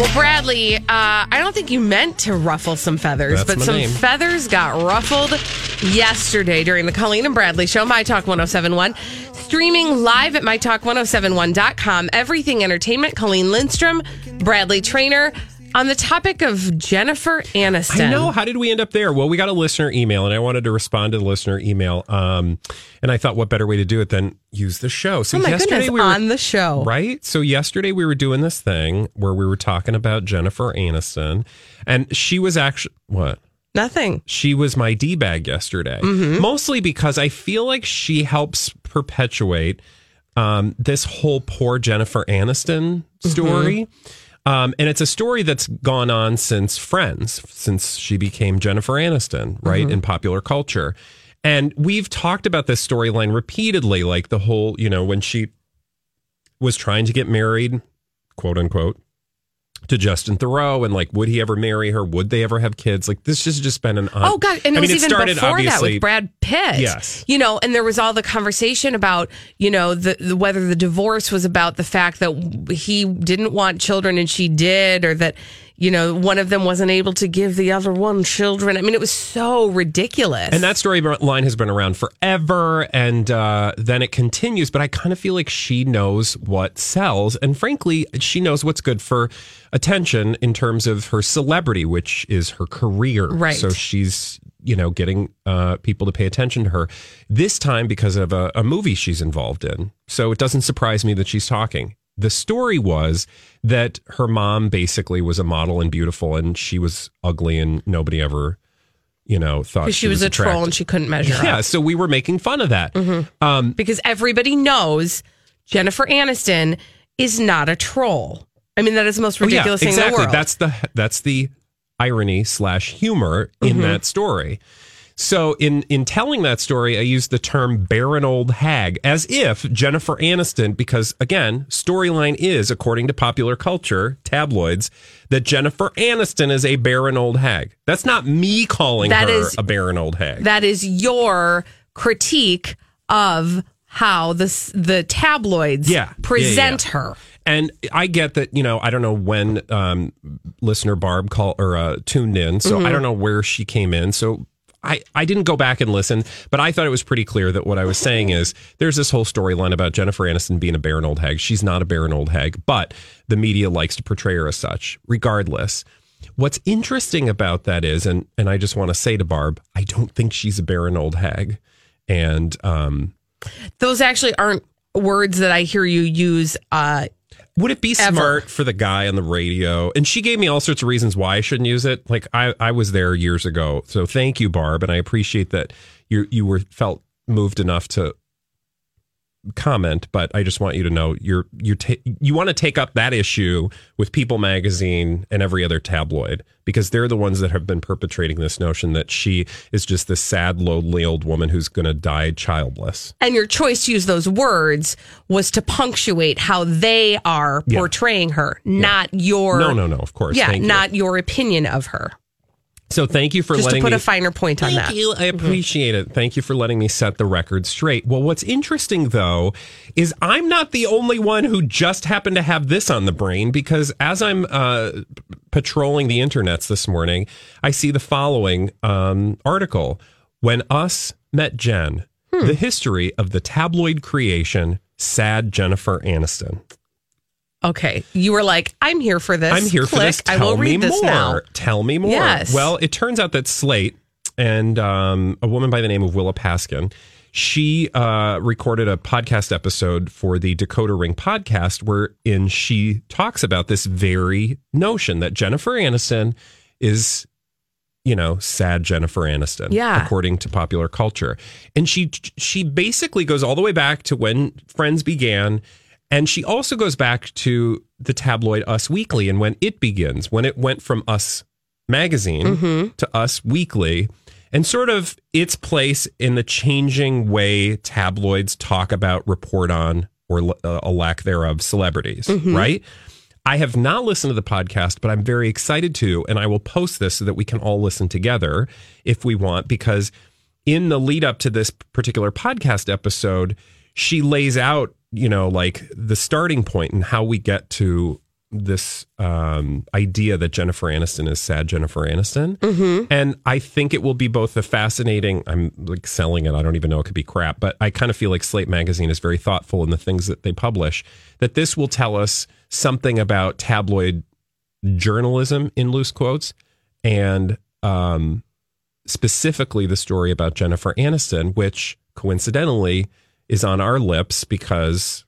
Well, Bradley, uh, I don't think you meant to ruffle some feathers, That's but some name. feathers got ruffled yesterday during the Colleen and Bradley show, My Talk 1071. Streaming live at MyTalk1071.com. Everything Entertainment, Colleen Lindstrom, Bradley Traynor. On the topic of Jennifer Aniston. I know. How did we end up there? Well, we got a listener email, and I wanted to respond to the listener email. Um, and I thought, what better way to do it than use the show? So Oh my yesterday goodness, we were on the show. right. So yesterday we were doing this thing where we were talking about Jennifer Aniston, and she was actually what Nothing. she was my d bag yesterday, Mm-hmm. mostly because I feel like she helps perpetuate um, this whole poor Jennifer Aniston story. Mm-hmm. Um, and it's a story that's gone on since Friends, since she became Jennifer Aniston, right, Mm-hmm. in popular culture. And we've talked about this storyline repeatedly, like the whole, you know, when she was trying to get married, quote unquote, to Justin Theroux, and like, would he ever marry her? Would they ever have kids? Like, this has just been an. Un- Oh God! And it I was mean, even started before that obviously- with Brad Pitt. Yes. you know, and there was all the conversation about you know the, the whether the divorce was about the fact that he didn't want children and she did, or that you know one of them wasn't able to give the other one children. I mean, it was so ridiculous. And that storyline has been around forever, and uh, then it continues. But I kind of feel like she knows what sells, and frankly, she knows what's good for attention in terms of her celebrity, which is her career. Right. So she's you know getting uh, people to pay attention to her this time because of a, a movie she's involved in. So it doesn't surprise me that she's talking. The story was that her mom basically was a model and beautiful, and she was ugly, and nobody ever, you know, thought because she, was, a troll and she couldn't measure Yeah, up. so we were making fun of that. Um, because everybody knows Jennifer Aniston is not a troll. I mean, that is the most oh, yeah, ridiculous thing in the world. That's the that's the irony slash humor in Mm-hmm. that story. So in in telling that story, I used the term barren old hag as if Jennifer Aniston, because again, storyline is according to popular culture tabloids that Jennifer Aniston is a barren old hag. That's not me calling That her is- a barren old hag. that is your critique of how the the tabloids Yeah. present Yeah, yeah. her. And I get that, you know, I don't know when um, listener Barb call or uh, tuned in, so Mm-hmm. I don't know where she came in. So I, I didn't go back and listen, but I thought it was pretty clear that what I was saying is there's this whole storyline about Jennifer Aniston being a barren old hag. She's not a barren old hag, but the media likes to portray her as such, regardless. What's interesting about that is, and and I just want to say to Barb, I don't think she's a barren old hag. And um, Those actually aren't words that I hear you use. Uh, Would it be Ever. smart for the guy on the radio? And she gave me all sorts of reasons why I shouldn't use it. Like I, I was there years ago, so thank you, Barb, and I appreciate that you you were felt moved enough to comment. But I just want you to know you're you ta- you want to take up that issue with People Magazine and every other tabloid because they're the ones that have been perpetrating this notion that she is just this sad, lonely old woman who's going to die childless. and your choice to use those words was to punctuate how they are Yeah. portraying her, not your No, no, no. Of course, yeah, Thank you. not your opinion of her. So thank you for Just to put me a finer point on Thank that. you. I appreciate it. Thank you for letting me set the record straight. Well, what's interesting though is I'm not the only one who just happened to have this on the brain because as I'm uh, patrolling the internets this morning, I see the following um, article: "When Us Met Jen: The History of the Tabloid Creation." Sad Jennifer Aniston. Okay. You were like, I'm here for this. I'm here for this. Tell I will read this more. now. Tell me more. Yes. Well, it turns out that Slate and um, a woman by the name of Willa Paskin, she uh, recorded a podcast episode for the Decoder Ring podcast, wherein she talks about this very notion that Jennifer Aniston is you know, sad Jennifer Aniston, Yeah. according to popular culture. And she she basically goes all the way back to when Friends began, and she also goes back to the tabloid Us Weekly and when it begins, when it went from Us magazine to Us Weekly, and sort of its place in the changing way tabloids talk about, report on, or uh, a lack thereof celebrities, right? I have not listened to the podcast, but I'm very excited to, and I will post this so that we can all listen together if we want, because in the lead up to this particular podcast episode, she lays out, you know, like the starting point and how we get to this um, idea that Jennifer Aniston is sad Jennifer Aniston. And I think it will be both a fascinating, I'm like selling it. I don't even know it could be crap, but I kind of feel like Slate Magazine is very thoughtful in the things that they publish, that this will tell us something about tabloid journalism in loose quotes and um, specifically the story about Jennifer Aniston, which coincidentally is on our lips because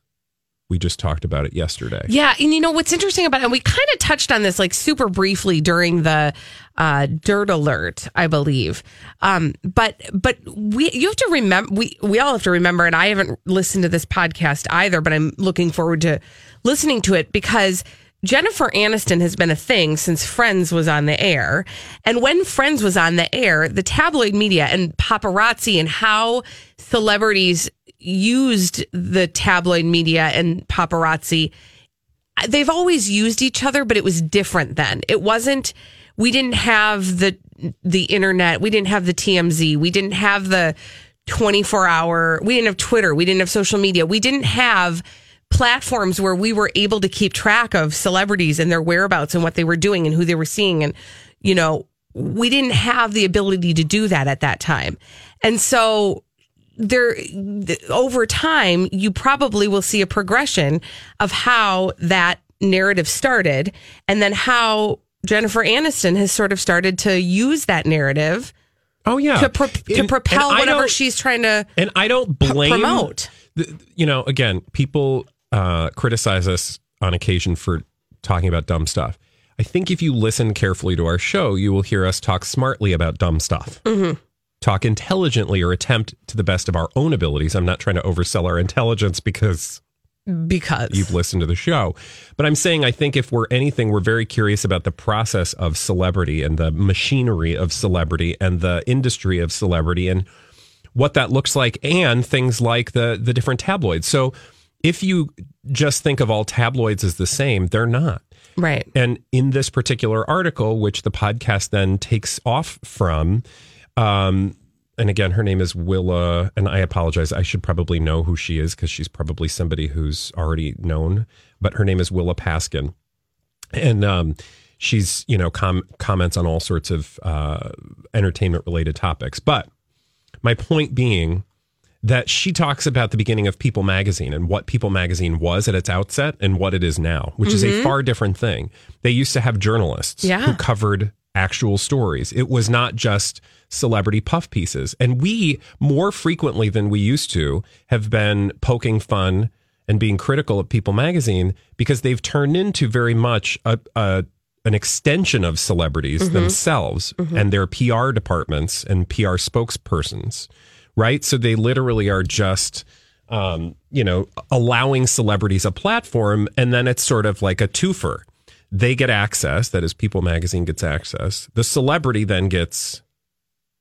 we just talked about it yesterday. Yeah, and you know what's interesting about it, and we kind of touched on this like super briefly during the uh, dirt alert, I believe. Um, but but we you have to remember we we all have to remember, and I haven't listened to this podcast either, but I'm looking forward to listening to it because. Jennifer Aniston has been a thing since Friends was on the air. And when Friends was on the air, the tabloid media and paparazzi and how celebrities used the tabloid media and paparazzi. They've always used each other but it was different then. It wasn't we didn't have the the internet. We didn't have the TMZ we didn't have the 24 hour. We didn't have Twitter. We didn't have social media. We didn't have platforms where we were able to keep track of celebrities and their whereabouts and what they were doing and who they were seeing. And you know we didn't have the ability to do that at that time. And so there over time you probably will see a progression of how that narrative started and then how Jennifer Aniston has sort of started to use that narrative Oh yeah, to pro- to And- propel and whatever she's trying to And I don't blame promote. the- you know, again, people uh, criticize us on occasion for talking about dumb stuff. I think if you listen carefully to our show, you will hear us talk smartly about dumb stuff. Mm-hmm. Talk intelligently or attempt to the best of our own abilities. I'm not trying to oversell our intelligence because because you've listened to the show. But I'm saying I think if we're anything, we're very curious about the process of celebrity and the machinery of celebrity and the industry of celebrity and what that looks like and things like the the different tabloids. So if you just think of all tabloids as the same, they're not. right And in this particular article, which the podcast then takes off from, um, and again, her name is Willa, and I apologize. I should probably know who she is because she's probably somebody who's already known, but her name is Willa Paskin. And um, she's, you know, com- comments on all sorts of uh, entertainment related topics. But my point being that she talks about the beginning of People Magazine and what People Magazine was at its outset and what it is now, which is a far different thing. They used to have journalists Yeah. who covered actual stories. It was not just celebrity puff pieces. And we, more frequently than we used to, have been poking fun and being critical of People Magazine because they've turned into very much a, a an extension of celebrities themselves and their PR departments and PR spokespersons, right? So they literally are just, um, you know, allowing celebrities a platform, and then it's sort of like a twofer. They get access, that is, People Magazine gets access. The celebrity then gets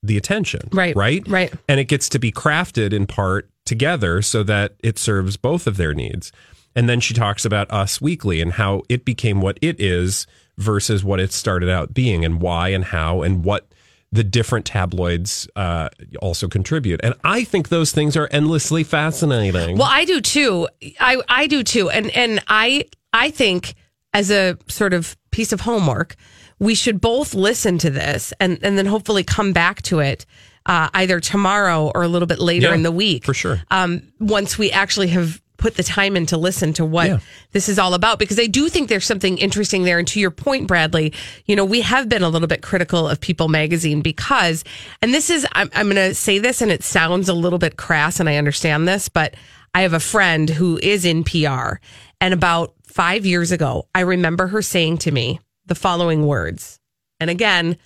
the attention, Right, Right, right. and it gets to be crafted in part together so that it serves both of their needs. And then she talks about Us Weekly and how it became what it is versus what it started out being, and why and how and what the different tabloids uh, also contribute. And I think those things are endlessly fascinating. Well, I do too. I I do too. And and I I think as a sort of piece of homework, we should both listen to this and and then hopefully come back to it uh, either tomorrow or a little bit later Yeah, in the week for sure. Um, once we actually have put the time in to listen to what Yeah. this is all about because I do think there's something interesting there. And to your point, Bradley, you know, we have been a little bit critical of People magazine because, and this is, I'm, I'm going to say this and it sounds a little bit crass and I understand this, but I have a friend who is in PR. And about five years ago, I remember her saying to me the following words. And again,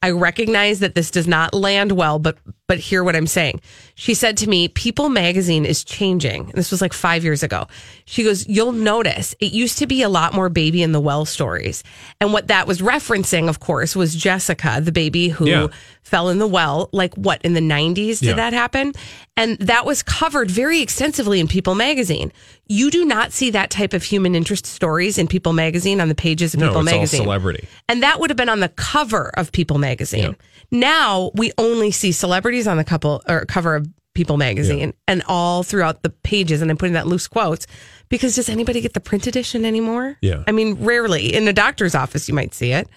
I recognize that this does not land well, but but hear what I'm saying. She said to me, People magazine is changing. This was like five years ago. She goes, You'll notice it used to be a lot more baby in the well stories. And what that was referencing, of course, was Jessica, the baby who Yeah. fell in the well, like what, in the 90s did Yeah. that happen? And that was covered very extensively in People magazine. You do not see that type of human interest stories in People magazine on the pages of No, People magazine. celebrity. And that would have been on the cover of People magazine. Now we only see celebrities on the couple or cover of People magazine and all throughout the pages. And I'm putting that loose quotes because does anybody get the print edition anymore? Yeah. I mean, rarely in a doctor's office you might see it.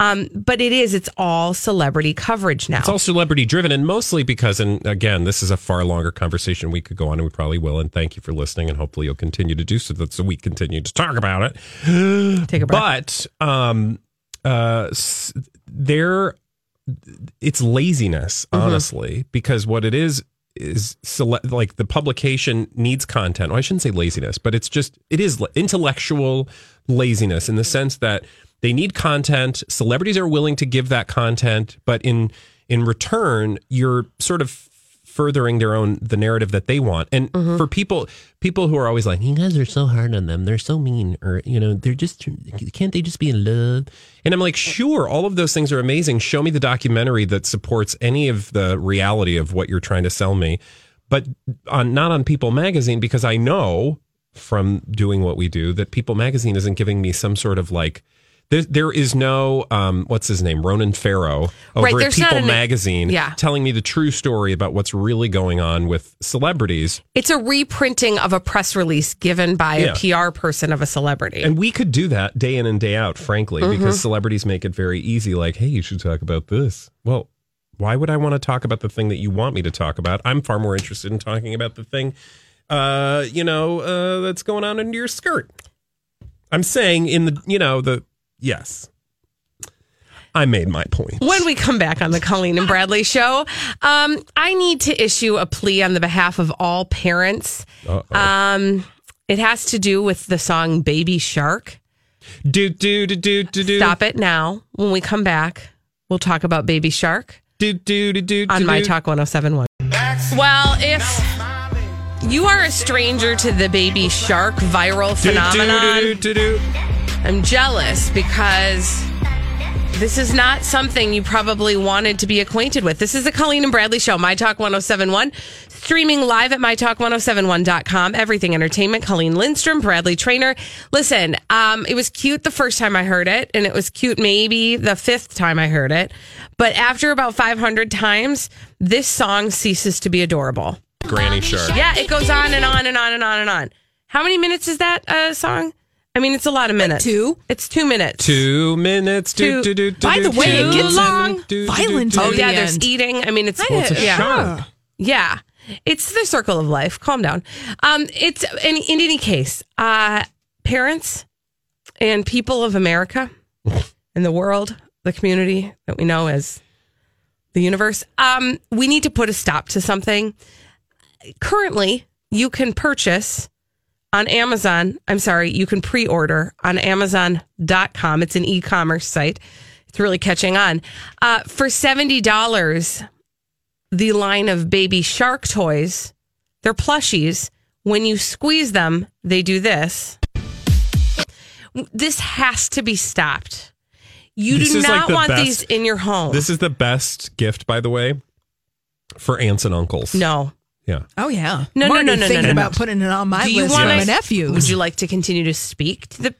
Um, but it is, it's all celebrity coverage now. It's all celebrity driven, and mostly because, and again, this is a far longer conversation we could go on, and we probably will. And thank you for listening, and hopefully you'll continue to do so, that so we continue to talk about it. Take a breath. But um, uh, there, it's laziness, Mm-hmm. honestly, because what it is is sele- like the publication needs content. Well, I shouldn't say laziness, but it's just it is intellectual laziness in the sense that they need content. Celebrities are willing to give that content, but in in return, you're sort of furthering their own the narrative that they want. And mm-hmm. for people people who are always like, "You guys are so hard on them. They're so mean," or you know, they're just can't they just be in love? And I'm like, sure, all of those things are amazing. Show me the documentary that supports any of the reality of what you're trying to sell me, but on not on People Magazine because I know from doing what we do that People Magazine isn't giving me some sort of like. There, there is no um, what's his name Ronan Farrow over Right, at People an- Magazine yeah. telling me the true story about what's really going on with celebrities. it's a reprinting of a press release given by Yeah. a PR person of a celebrity. And we could do that day in and day out, frankly, Mm-hmm. because celebrities make it very easy. Like, hey, you should talk about this. Well, why would I want to talk about the thing that you want me to talk about? I'm far more interested in talking about the thing, uh, you know, uh, that's going on under your skirt. I'm saying in the, you know, the yes. I made my point. When we come back on the Colleen and Bradley show, um, I need to issue a plea on the behalf of all parents. Uh-oh. Um, it has to do with the song Baby Shark. do do do do do do Stop it now. When we come back, we'll talk about Baby Shark do do do do on do, My do. Talk 1071. Well, if you are a stranger to the Baby Shark viral Do, do, phenomenon, do, do, do, do. I'm jealous because this is not something you probably wanted to be acquainted with. This is the Colleen and Bradley Show, My Talk 1071, streaming live at MyTalk1071.com. Everything Entertainment, Colleen Lindstrom, Bradley Traynor. Listen, um, it was cute the first time I heard it, and it was cute maybe the fifth time I heard it. But after about 500 times, this song ceases to be adorable. Granny Shark. Yeah, it goes on and on and on and on and on. How many minutes is that uh, song? I mean, it's a lot of minutes. two. It's two minutes. Two minutes. Two- do, do, do, By the way, do, it gets do, long, do, do, violent do, do. Oh yeah, the there's end. eating. I mean, it's Well, it's a yeah, shark. yeah. It's the circle of life. Calm down. Um, it's in, in any case, uh, parents and people of America and the world, the community that we know as the universe. Um, we need to put a stop to something. Currently, you can purchase on Amazon. I'm sorry, you can pre order on Amazon.com. It's an e commerce site. It's really catching on. Uh, for $70, the line of baby shark toys, they're plushies. When you squeeze them, they do this. This has to be stopped. You This do is like not the want best- these in your home. This is the best gift, by the way, for aunts and uncles. no. Yeah. Oh yeah. No, I'm no, no, no, no, Thinking no, no. about putting it on my Do you list want for my to- nephews. Would you like to continue to speak to the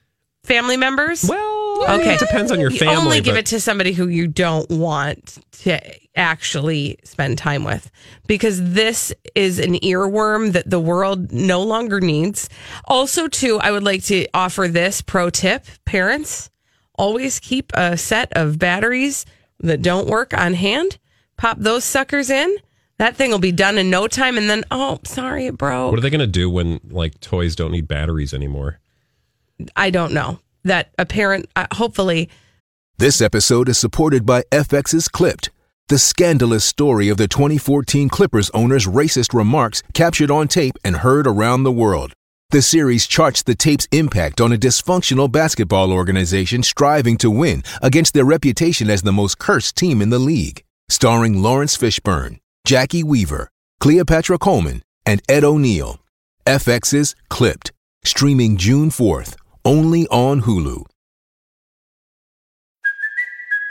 family members? Well, I Okay. it depends on your You family. only give but- it to somebody who you don't want to actually spend time with because this is an earworm that the world no longer needs. Also, too, I would like to offer this pro tip parents always keep a set of batteries that don't work on hand. Pop those suckers in. That thing will be done in no time, and then oh, sorry, it broke. What are they going to do when like toys don't need batteries anymore? I don't know. That a parent, uh, hopefully, This episode is supported by FX's Clipped, the scandalous story of the 2014 Clippers owner's racist remarks captured on tape and heard around the world. The series charts the tape's impact on a dysfunctional basketball organization striving to win against their reputation as the most cursed team in the league. Starring Laurence Fishburne, Jacki Weaver, Cleopatra Coleman, and Ed O'Neill. FX's Clipped, streaming June 4th, only on Hulu.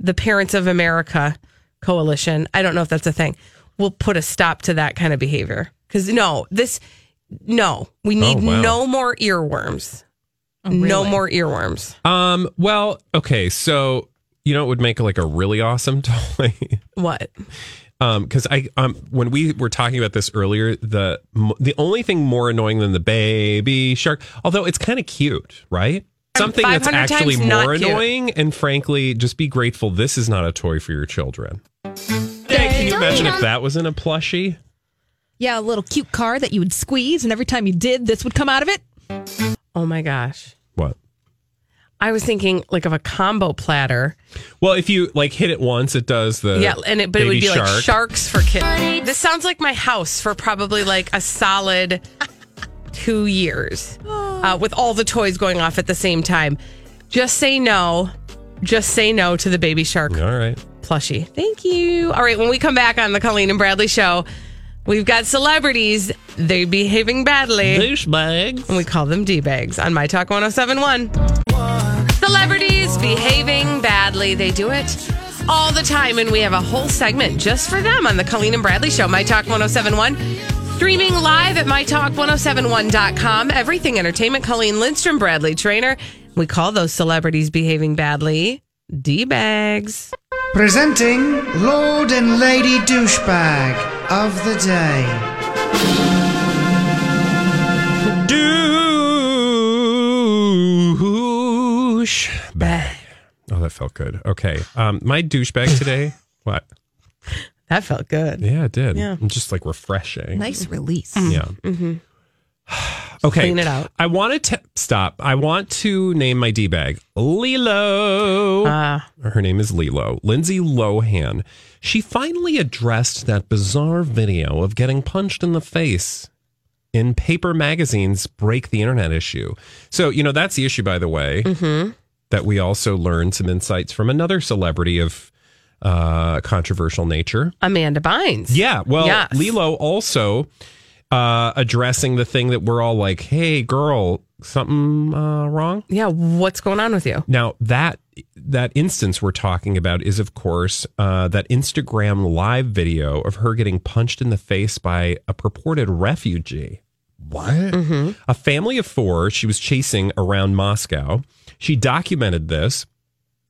The Parents of America coalition. I don't know if that's a thing. Will put a stop to that kind of behavior because no, this no, we need Oh, wow. no more earworms. No more earworms. Um. Well. Okay. So you know, it would make like a really awesome toy. What? Um. Because I um when we were talking about this earlier, the the only thing more annoying than the baby shark, although it's kind of cute, right? Something that's actually times not more cute. annoying, and frankly, just be grateful this is not a toy for your children. Hey, can you imagine if that was in a plushie? Yeah, a little cute car that you would squeeze, and every time you did, this would come out of it. Oh my gosh. What? I was thinking like of a combo platter. Well, if you like hit it once, it does the yeah, and it, but it would baby be like sharks for kids. This sounds like my house for probably like a solid two years, uh, with all the toys going off at the same time. Just say no. Just say no to the baby shark All right. plushie. Thank you. All right, when we come back on the Colleen and Bradley show, we've got celebrities. They're behaving badly. Douchebags. And we call them D bags on My Talk 1071. Celebrities behaving badly. They do it all the time. And we have a whole segment just for them on the Colleen and Bradley Show, My Talk 1071. Streaming live at MyTalk1071.com. Everything Entertainment. Colleen Lindstrom, Bradley Traynor. We call those celebrities behaving badly D bags. Presenting Lord and Lady Douchebag of the Day. Douche bag. Oh, that felt good. Okay. Um, my douchebag today. what? That felt good. Yeah, it did. Yeah. Just like refreshing. Nice release. Yeah. Mm-hmm. okay. Clean it out. I wanted to stop. I want to name my D bag Lilo. Ah. Her name is Lilo. Lindsay Lohan. She finally addressed that bizarre video of getting punched in the face in paper magazines break the internet issue. So, you know, that's the issue, by the way, Mm-hmm. that we also learned some insights from another celebrity of uh, controversial nature. Amanda Bynes. Yeah. Well, Yes. Lilo also uh, addressing the thing that we're all like, hey, girl, something uh, wrong? Yeah. What's going on with you? Now that that instance we're talking about is, of course, uh, that Instagram live video of her getting punched in the face by a purported refugee. What? A family of four she was chasing around Moscow. She documented this.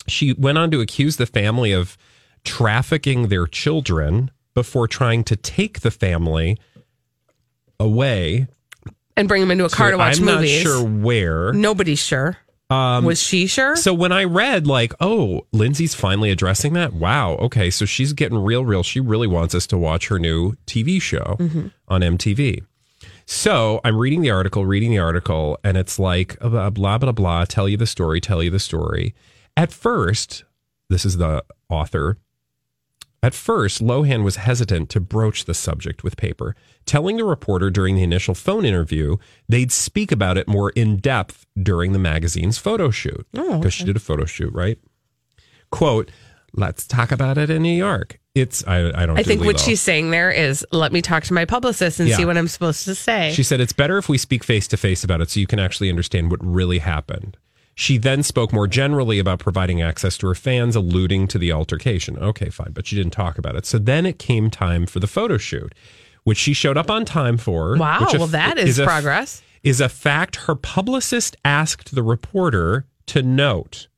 She went on to accuse the family of trafficking their children before trying to take the family away. And bring them into a car to watch I'm movies. not sure where. Nobody's sure. Um, Was she sure? So when I read like, oh, Lindsay's finally addressing that. Wow. Okay, so she's getting real, real. She really wants us to watch her new TV show mm-hmm. on MTV. So I'm reading the article, reading the article, and it's like uh, blah blah blah blah. Tell you the story. Tell you the story. At first, this is the author. At first, Lohan was hesitant to broach the subject with paper, telling the reporter during the initial phone interview they'd speak about it more in depth during the magazine's photo shoot. Oh, because she did a photo shoot, right? Quote, let's talk about it in New York. It's, I, I don't I do think what she's saying there is let me talk to my publicist and Yeah. see what I'm supposed to say. She said, It's better if we speak face to face about it so you can actually understand what really happened. She then spoke more generally about providing access to her fans, alluding to the altercation. Okay, fine, but she didn't talk about it. So then it came time for the photo shoot, which she showed up on time for. Wow. Well, that is a- progress. is a fact her publicist asked the reporter to note.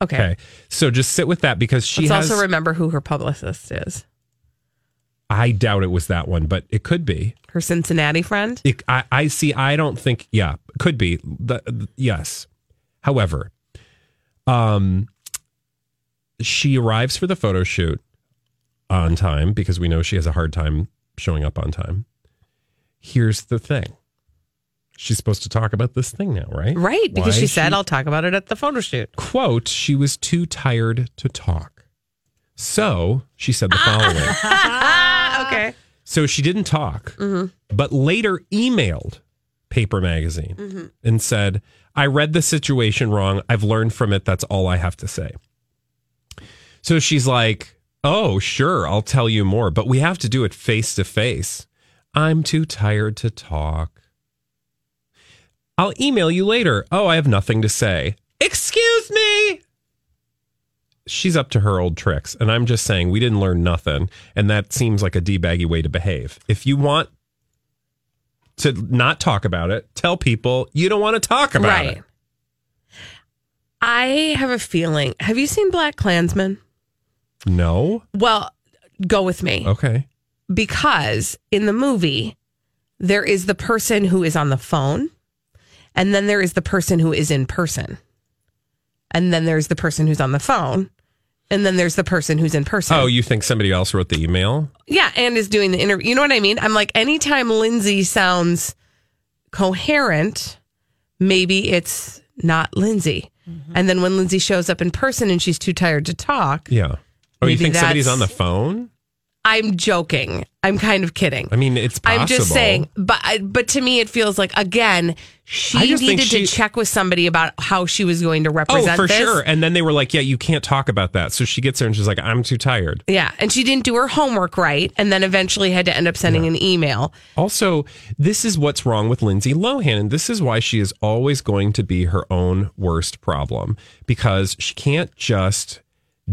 Okay. Okay. So just sit with that because she Let's has. also remember who her publicist is. I doubt it was that one, but it could be. Her Cincinnati friend. It, I, I see. I don't think. Yeah, could be. The, the- yes. However, um, she arrives for the photo shoot on time because we know she has a hard time showing up on time. Here's the thing. She's supposed to talk about this thing now, right? Right. Because Why she said, I'll talk about it at the photo shoot. quote, she was too tired to talk. So she said the following. Okay. So she didn't talk, but later emailed Paper Magazine and said, I read the situation wrong. I've learned from it. That's all I have to say. So she's like, Oh, sure. I'll tell you more, but we have to do it face to face. I'm too tired to talk. I'll email you later. Oh, I have nothing to say. Excuse me. She's up to her old tricks. And I'm just saying, we didn't learn nothing. And that seems like a D-baggy way to behave. If you want to not talk about it, tell people you don't want to talk about right. it. I have a feeling. Have you seen BlacKkKlansman? No? Well, go with me. Okay. because in the movie there is the person who is on the phone and then there is the person who is in person and then there's the person who's on the phone and then there's the person who's in person Oh, you think somebody else wrote the email? yeah and is doing the interview you know what i mean i'm like anytime lindsay sounds coherent maybe it's not lindsay mm-hmm. and then when lindsay shows up in person and she's too tired to talk Yeah. Oh, you think somebody's on the phone? I'm joking i'm kind of kidding I mean, it's possible. I'm just saying, but uh, but to me, it feels like again I she just think needed she- to check with somebody about how she was going to represent. Oh, represent. for this. sure. And then they were like, yeah, you can't talk about that. So she gets there and she's like, I'm too tired. Yeah, and she didn't do her homework right, and then eventually had to end up sending an email. Also, this is what's wrong with Lindsay Lohan. And this is why she is always going to be her own worst problem because she can't just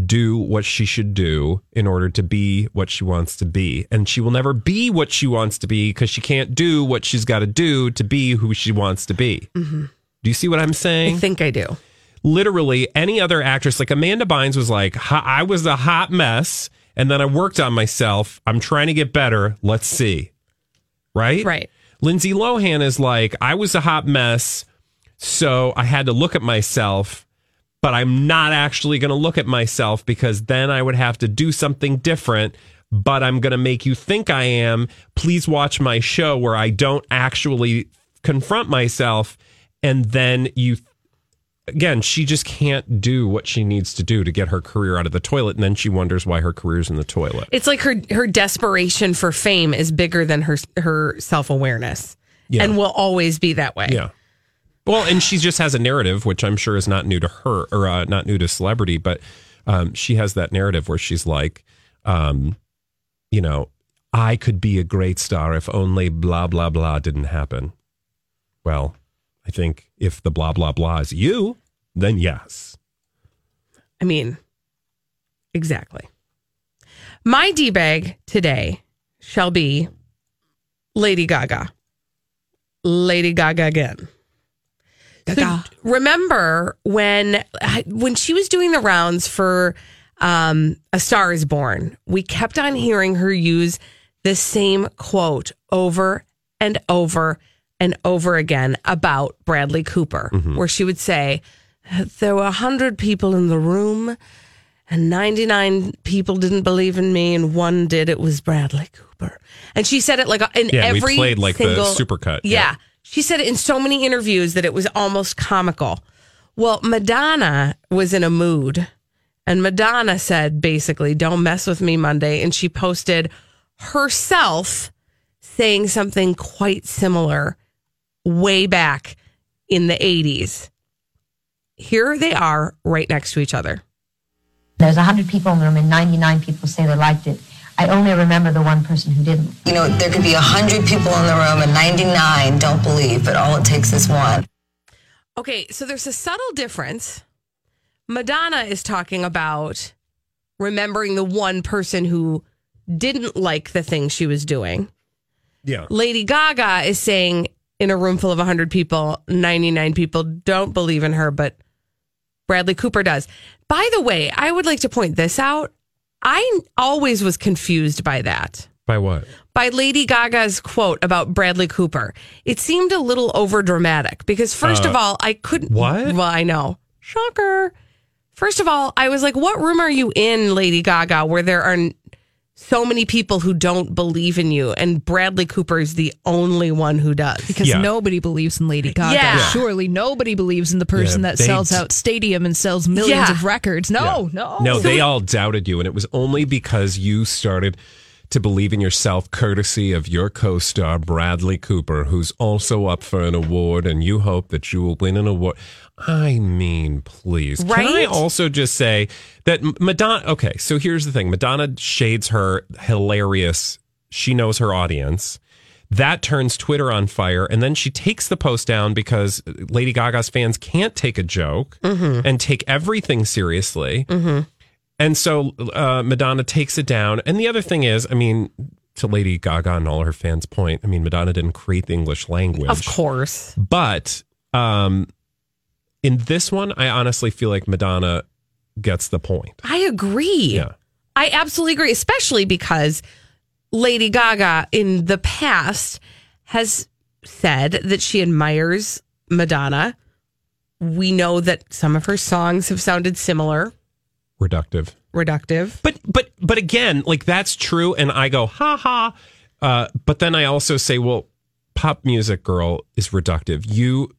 do what she should do in order to be what she wants to be. And she will never be what she wants to be because she can't do what she's got to do to be who she wants to be. Mm-hmm. Do you see what I'm saying? I think I do. literally any other actress, like Amanda Bynes was like, I was a hot mess and then I worked on myself. I'm trying to get better. Let's see. Right? Right. Lindsay Lohan is like, I was a hot mess. So I had to look at myself, but I'm not actually going to look at myself because then I would have to do something different. But I'm going to make you think I am. Please watch my show where I don't actually confront myself. And then you again, she just can't do what she needs to do to get her career out of the toilet, and then she wonders why her career's in the toilet. It's like her her desperation for fame is bigger than her her self awareness, Yeah. and will always be that way. Yeah. Well, and she just has a narrative, which I'm sure is not new to her or uh, not new to celebrity, but um, she has that narrative where she's like, um, you know, I could be a great star if only blah blah blah didn't happen. Well, I think if the blah blah blah is you, then yes. I mean, exactly. My D bag today shall be Lady Gaga. Lady Gaga again. So remember when when she was doing the rounds for um, A Star Is Born, we kept on hearing her use the same quote over and over and over again about Bradley Cooper, where she would say, "There were a hundred people in the room." and 99 people didn't believe in me and one did it was bradley cooper and she said it like in Yeah, we every played, like, the single, supercut, yeah. yeah. She said in so many interviews that it was almost comical. Well madonna was in a mood and madonna said basically don't mess with me monday and she posted herself saying something quite similar way back in the 80s here they are right next to each other. There's 100 people in the room and 99 people say they liked it. I only remember the one person who didn't. You know, there could be 100 people in the room and 99 don't believe, but all it takes is one. Okay, so there's a subtle difference. Madonna is talking about remembering the one person who didn't like the thing she was doing. Yeah. Lady Gaga is saying in a room full of 100 people, 99 people don't believe in her, but Bradley Cooper does. By the way, I would like to point this out. I always was confused by that. By what? By Lady Gaga's quote about Bradley Cooper. It seemed a little over dramatic because, first of Uh, all, I couldn't. what? Well, I know. Shocker. First of all, I was like, what room are you in, Lady Gaga, where there are so many people who don't believe in you? And Bradley Cooper is the only one who does. Because Yeah. nobody believes in Lady Gaga. Yeah. Yeah. Surely nobody believes in the person Yeah, that they- sells out stadium and sells millions Yeah. of records. No, no. No, they all doubted you, and it was only because you started to believe in yourself, courtesy of your co-star Bradley Cooper, who's also up for an award, and you hope that you will win an award. I mean, please. Can I also just say that Madonna? Okay, so here's the thing: Madonna shades her hilarious. She knows her audience. That turns Twitter on fire, and then she takes the post down because Lady Gaga's fans can't take a joke and take everything seriously. And so uh, Madonna takes it down. And the other thing is, I mean, to Lady Gaga and all her fans' point, I mean, Madonna didn't create the English language. Of course. But um, in this one, I honestly feel like Madonna gets the point. I agree. Yeah. I absolutely agree, especially because Lady Gaga in the past has said that she admires Madonna. We know that some of her songs have sounded similar, Reductive. reductive. But but but again, like that's true, and I go ha ha. Uh, but then I also say, well, pop music girl is reductive. You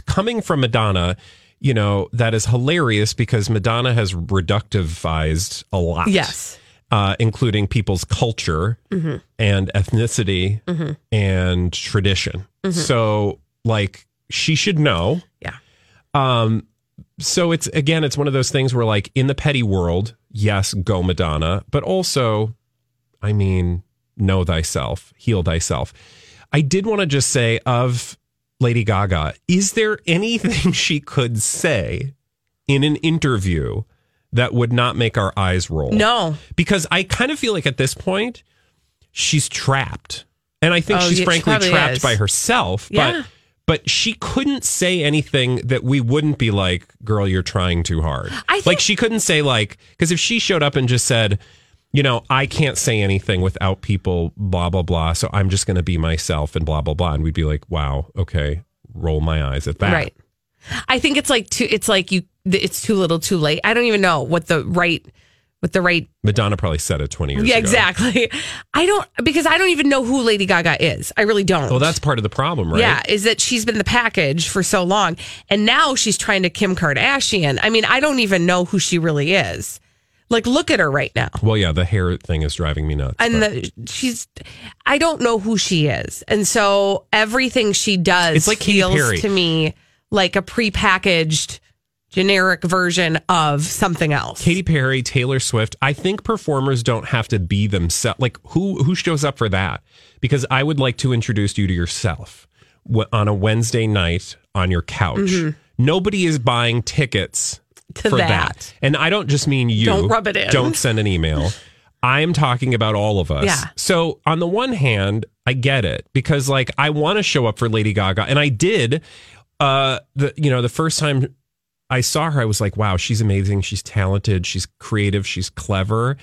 coming from Madonna, you know that is hilarious because Madonna has reductivized a lot. Yes. uh, including people's culture and ethnicity and tradition. So, like, she should know. Yeah. Um, so it's again, it's one of those things where, like, in the petty world, yes, go Madonna, but also, I mean, know thyself, heal thyself. I did want to just say of Lady Gaga, is there anything she could say in an interview that would not make our eyes roll? No. because I kind of feel like at this point she's trapped, and I think Oh, she's yeah, frankly probably trapped is. by herself. Yeah. But but she couldn't say anything that we wouldn't be like, "Girl, you're trying too hard." I think- like she couldn't say like because if she showed up and just said. You know, I can't say anything without people, blah, blah, blah. So I'm just going to be myself and blah, blah, blah. And we'd be like, wow, okay, roll my eyes at that. Right. I think it's like too it's like you it's too little too late. I don't even know what the right what the right Madonna probably said it 20 years Yeah, ago. exactly. I don't because I don't even know who Lady Gaga is. I really don't. Well, that's part of the problem, right? Yeah, is that she's been the package for so long and now she's trying to Kim Kardashian. I mean, I don't even know who she really is. Like look at her right now. Well, yeah, the hair thing is driving me nuts. And the, she's I don't know who she is. And so everything she does It's like Katy feels Perry. to me like a prepackaged generic version of something else. Katy Perry, Taylor Swift. I think performers don't have to be themselves. Like who who shows up for that? Because I would like to introduce you to yourself on a Wednesday night on your couch. Nobody is buying tickets Mm-hmm. To for that. that. and I don't just mean you. Don't rub it in. Don't send an email. I am talking about all of us. Yeah. So on the one hand, I get it because like I want to show up for Lady Gaga, and I did. Uh, the you know the first time I saw her, I was like, wow, she's amazing. She's talented. She's creative. She's clever.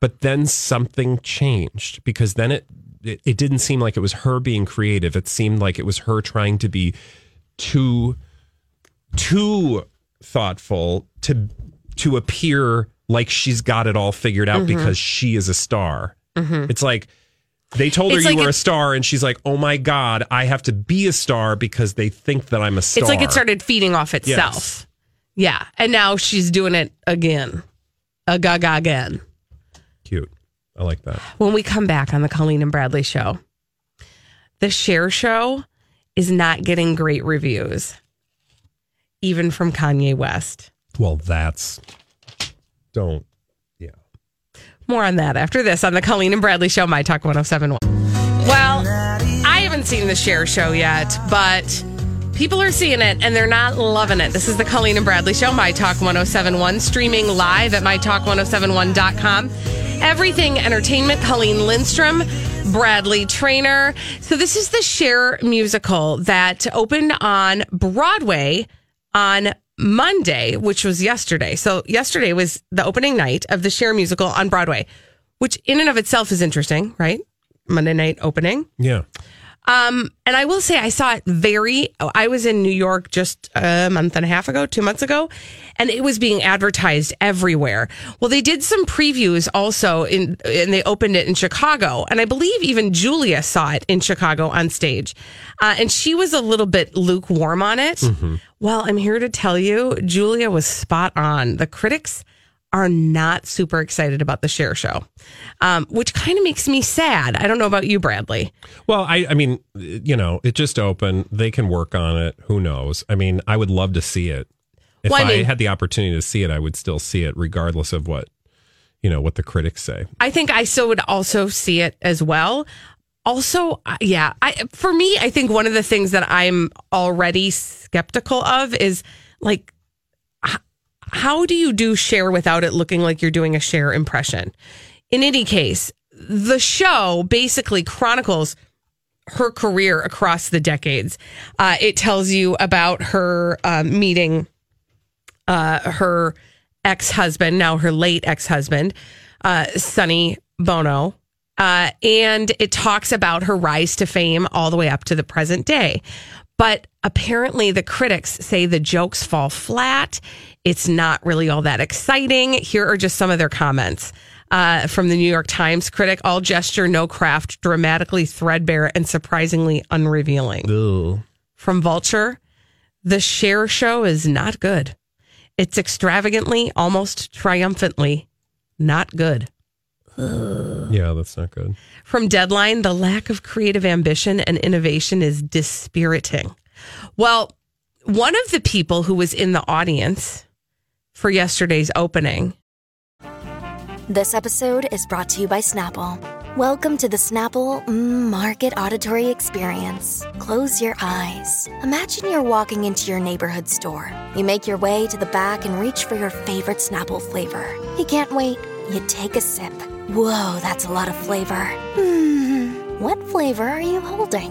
But then something changed because then it, it, it didn't seem like it was her being creative. It seemed like it was her trying to be too, too thoughtful to, to appear like she's got it all figured out mm-hmm. because she is a star. Mm-hmm. It's like, they told her It's you like were it- a star, and she's like, "Oh my god, I have to be a star because they think that I'm a star." It's like it started feeding off itself. Yes. Yeah. And now she's doing it again. A gaga again. Cute. I like that. When we come back on the Colleen and Bradley show, the Cher show is not getting great reviews, even from Kanye West. Well, that's don't. Yeah. More on that after this on the Colleen and Bradley show, My Talk 1071. Well, I haven't seen the Cher show yet, but people are seeing it and they're not loving it. This is the Colleen and Bradley show, My Talk 1071, streaming live at MyTalk1071.com. Everything Entertainment, Colleen Lindstrom, Bradley Traynor. So this is the Cher musical that opened on Broadway on Monday, which was yesterday. So yesterday was the opening night of the Cher musical on Broadway, which in and of itself is interesting, right? Monday night opening. Yeah. Um, and I will say I saw it very. I was in New York just a month and a half ago, two months ago, and it was being advertised everywhere. Well, they did some previews also in, and they opened it in Chicago, and I believe even Julia saw it in Chicago on stage, uh, and she was a little bit lukewarm on it. Well, I'm here to tell you, Julia was spot on. The critics are not super excited about the Cher show, um, which kind of makes me sad. I don't know about you, Bradley. Well, I, I mean, you know, it just opened. They can work on it. Who knows? I mean, I would love to see it. If Well, I I, mean- had the opportunity to see it, I would still see it, regardless of what, you know, what the critics say. I think I still would also see it as well. Also, uh, yeah, I for me, I think one of the things that I'm already skeptical of is like, how do you do Cher without it looking like you're doing a Cher impression? In any case, the show basically chronicles her career across the decades. Uh, it tells you about her um, meeting uh, her ex husband, now her late ex husband, uh, Sonny Bono. Uh, and it talks about her rise to fame all the way up to the present day. But apparently, the critics say the jokes fall flat. It's not really all that exciting. Here are just some of their comments. Uh, from the New York Times critic, all gesture, no craft, dramatically threadbare and surprisingly unrevealing. From Vulture, the Cher show is not good. It's extravagantly, almost triumphantly not good. Yeah, that's not good. From Deadline, the lack of creative ambition and innovation is dispiriting. Well, one of the people who was in the audience for yesterday's opening This episode is brought to you by Snapple. Welcome to the Snapple Market Auditory Experience. Close your eyes. Imagine you're walking into your neighborhood store. You make your way to the back and reach for your favorite Snapple flavor. You can't wait. You take a sip. Whoa, that's a lot of flavor. Hmm, what flavor are you holding?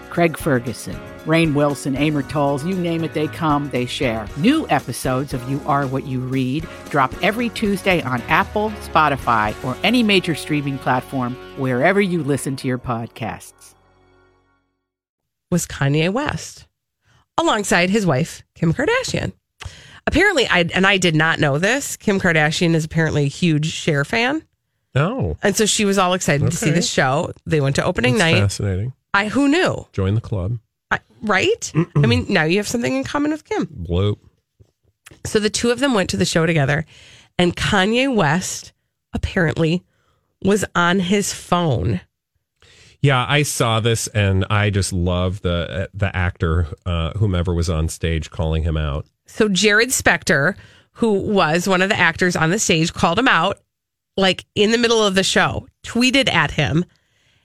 Craig Ferguson, Rainn Wilson, Amor Towles, you name it, they come, they share. New episodes of You Are What You Read drop every Tuesday on Apple, Spotify, or any major streaming platform wherever you listen to your podcasts. was Kanye West alongside his wife, Kim Kardashian. Apparently, I and I did not know this. Kim Kardashian is apparently a huge Cher fan. Oh, And so she was all excited to see the show. They went to opening that's night. fascinating. I who knew? Join the club. I, right? I mean, now you have something in common with Kim. Bloop. So the two of them went to the show together, and Kanye West apparently was on his phone. Yeah, I saw this and I just love the the actor, uh, whomever was on stage, calling him out. So Jarrod Spector, who was one of the actors on the stage, called him out like in the middle of the show, tweeted at him,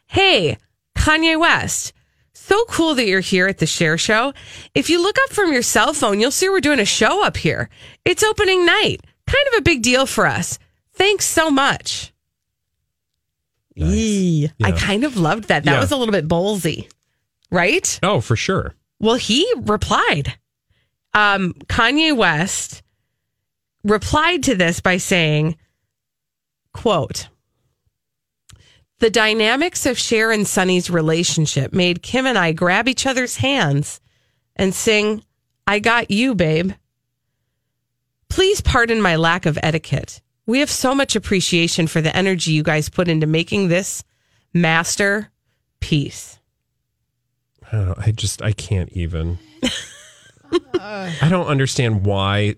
Hey, Kanye West, so cool that you're here at the Cher Show. If you look up from your cell phone, you'll see we're doing a show up here. It's opening night. Kind of a big deal for us. Thanks so much. Yee. I kind of loved that. That Yeah. was a little bit ballsy, right? Oh, for sure. Well, he replied. Um, Kanye West replied to this by saying, quote, the dynamics of Cher and Sonny's relationship made Kim and I grab each other's hands and sing, I got you, babe. Please pardon my lack of etiquette. We have so much appreciation for the energy you guys put into making this masterpiece. I, I just I can't even. I don't understand why.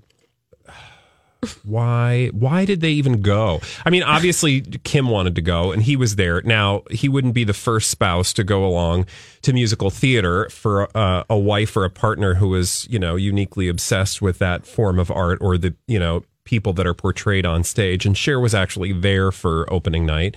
Why why did they even go? I mean obviously kim wanted to go and he was there. Now he wouldn't be the first spouse to go along to musical theater for uh, a wife or a partner who is you know uniquely obsessed with that form of art or the you know people that are portrayed on stage. And Cher was actually there for opening night.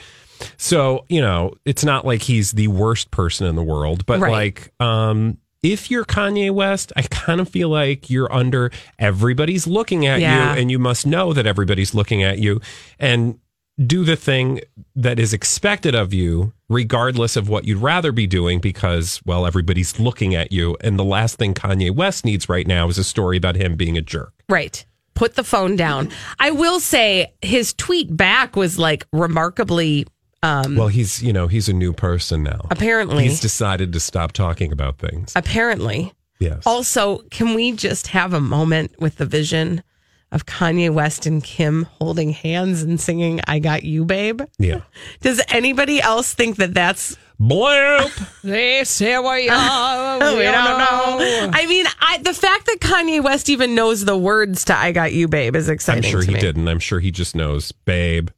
So you know it's not like he's the worst person in the world but Right. like um if you're Kanye West, I kind of feel like you're under everybody's looking at Yeah. you and you must know that everybody's looking at you and do the thing that is expected of you regardless of what you'd rather be doing because well everybody's looking at you and the last thing Kanye West needs right now is a story about him being a jerk. Right. Put the phone down. I will say his tweet back was like remarkably um Well, he's, you know, he's a new person now. Apparently. He's decided to stop talking about things. apparently. Yes. Also, can we just have a moment with the vision of Kanye West and Kim holding hands and singing I Got You, Babe? Yeah. Does anybody else think that that's Blimp? They say we are. Oh, we don't know. I mean, I, the fact that Kanye West even knows the words to "I Got You, Babe" is exciting. I'm sure to he me. didn't. I'm sure he just knows, babe.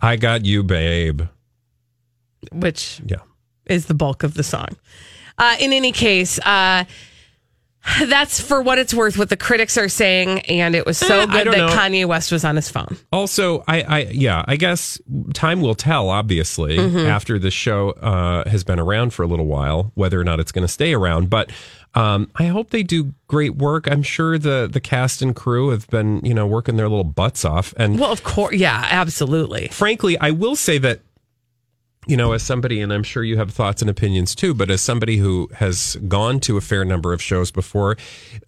I got you, babe. which Yeah. is the bulk of the song. Uh, in any case, uh, that's for what it's worth. What the critics are saying, and it was so Eh, good that know. Kanye West was on his phone. Also, I, I, yeah, I guess time will tell. Obviously, Mhm. after the show uh, has been around for a little while, whether or not it's going to stay around. But um, I hope they do great work. I'm sure the the cast and crew have been, you know, working their little butts off. And Well, of course, yeah, absolutely. frankly, I will say that, you know, as somebody, and I'm sure you have thoughts and opinions too, but as somebody who has gone to a fair number of shows before,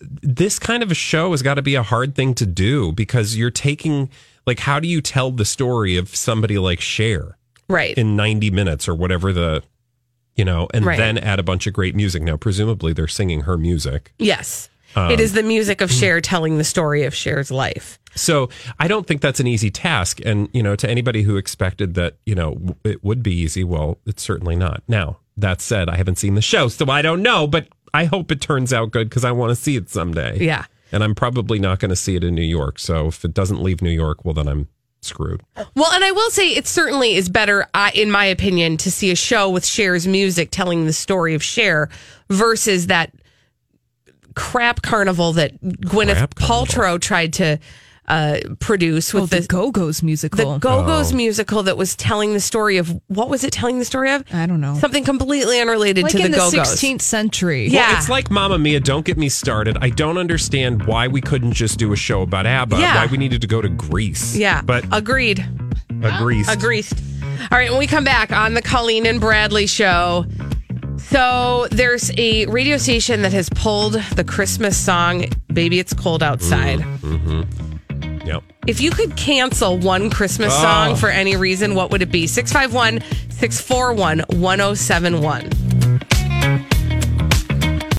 this kind of a show has got to be a hard thing to do because you're taking, like, how do you tell the story of somebody like Cher Right. in 90 minutes or whatever the, you know, and Right. then add a bunch of great music? Now, presumably they're singing her music. Yes, Um, it is the music of Cher telling the story of Cher's life. So I don't think that's an easy task. And, you know, to anybody who expected that, you know, it would be easy, well, it's certainly not. Now, that said, I haven't seen the show, so I don't know, but I hope it turns out good because I want to see it someday. Yeah. And I'm probably not going to see it in New York. So if it doesn't leave New York, well, then I'm screwed. Well, and I will say it certainly is better, uh, in my opinion, to see a show with Cher's music telling the story of Cher versus that crap carnival that Gwyneth Crap carnival. Paltrow tried to uh, produce with Oh, the the Go Go's musical. the Go Go's Oh. musical that was telling the story of what was it telling the story of? I don't know. Something completely unrelated like to in the the Go Go's. 16th century. Yeah. Well, it's like Mamma Mia. Don't get me started. I don't understand why we couldn't just do a show about ABBA. Yeah. Why we needed to go to Greece. Yeah, But agreed. agrees. Agreed. All right, when we come back on the Colleen and Bradley show. So there's a radio station that has pulled the Christmas song "Baby It's Cold Outside." Mm-hmm. Yep. If you could cancel one Christmas Oh. song for any reason, what would it be? 651 641 1071.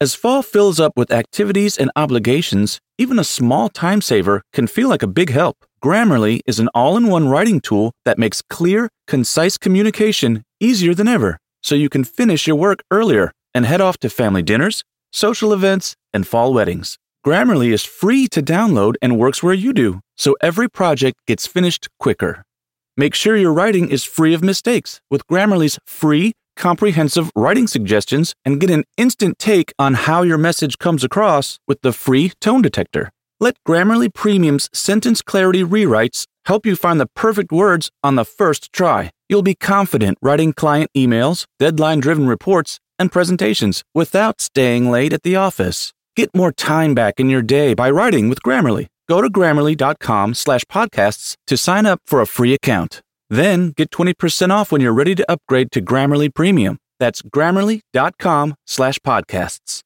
As fall fills up with activities and obligations, even a small time saver can feel like a big help. Grammarly is an all in one writing tool that makes clear, concise communication easier than ever, so you can finish your work earlier and head off to family dinners, social events, and fall weddings. Grammarly is free to download and works where you do, so every project gets finished quicker. Make sure your writing is free of mistakes with Grammarly's free, comprehensive writing suggestions and get an instant take on how your message comes across with the free tone detector. Let Grammarly Premium's sentence clarity rewrites help you find the perfect words on the first try. You'll be confident writing client emails, deadline driven reports, and presentations without staying late at the office. Get more time back in your day by writing with Grammarly. Go to grammarly.com slash podcasts to sign up for a free account. Then get 20% off when you're ready to upgrade to Grammarly Premium. That's grammarly.com slash podcasts.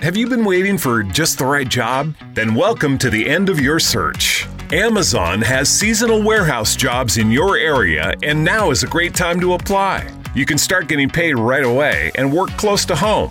Have you been waiting for just the right job? Then welcome to the end of your search. Amazon has seasonal warehouse jobs in your area, and now is a great time to apply. You can start getting paid right away and work close to home.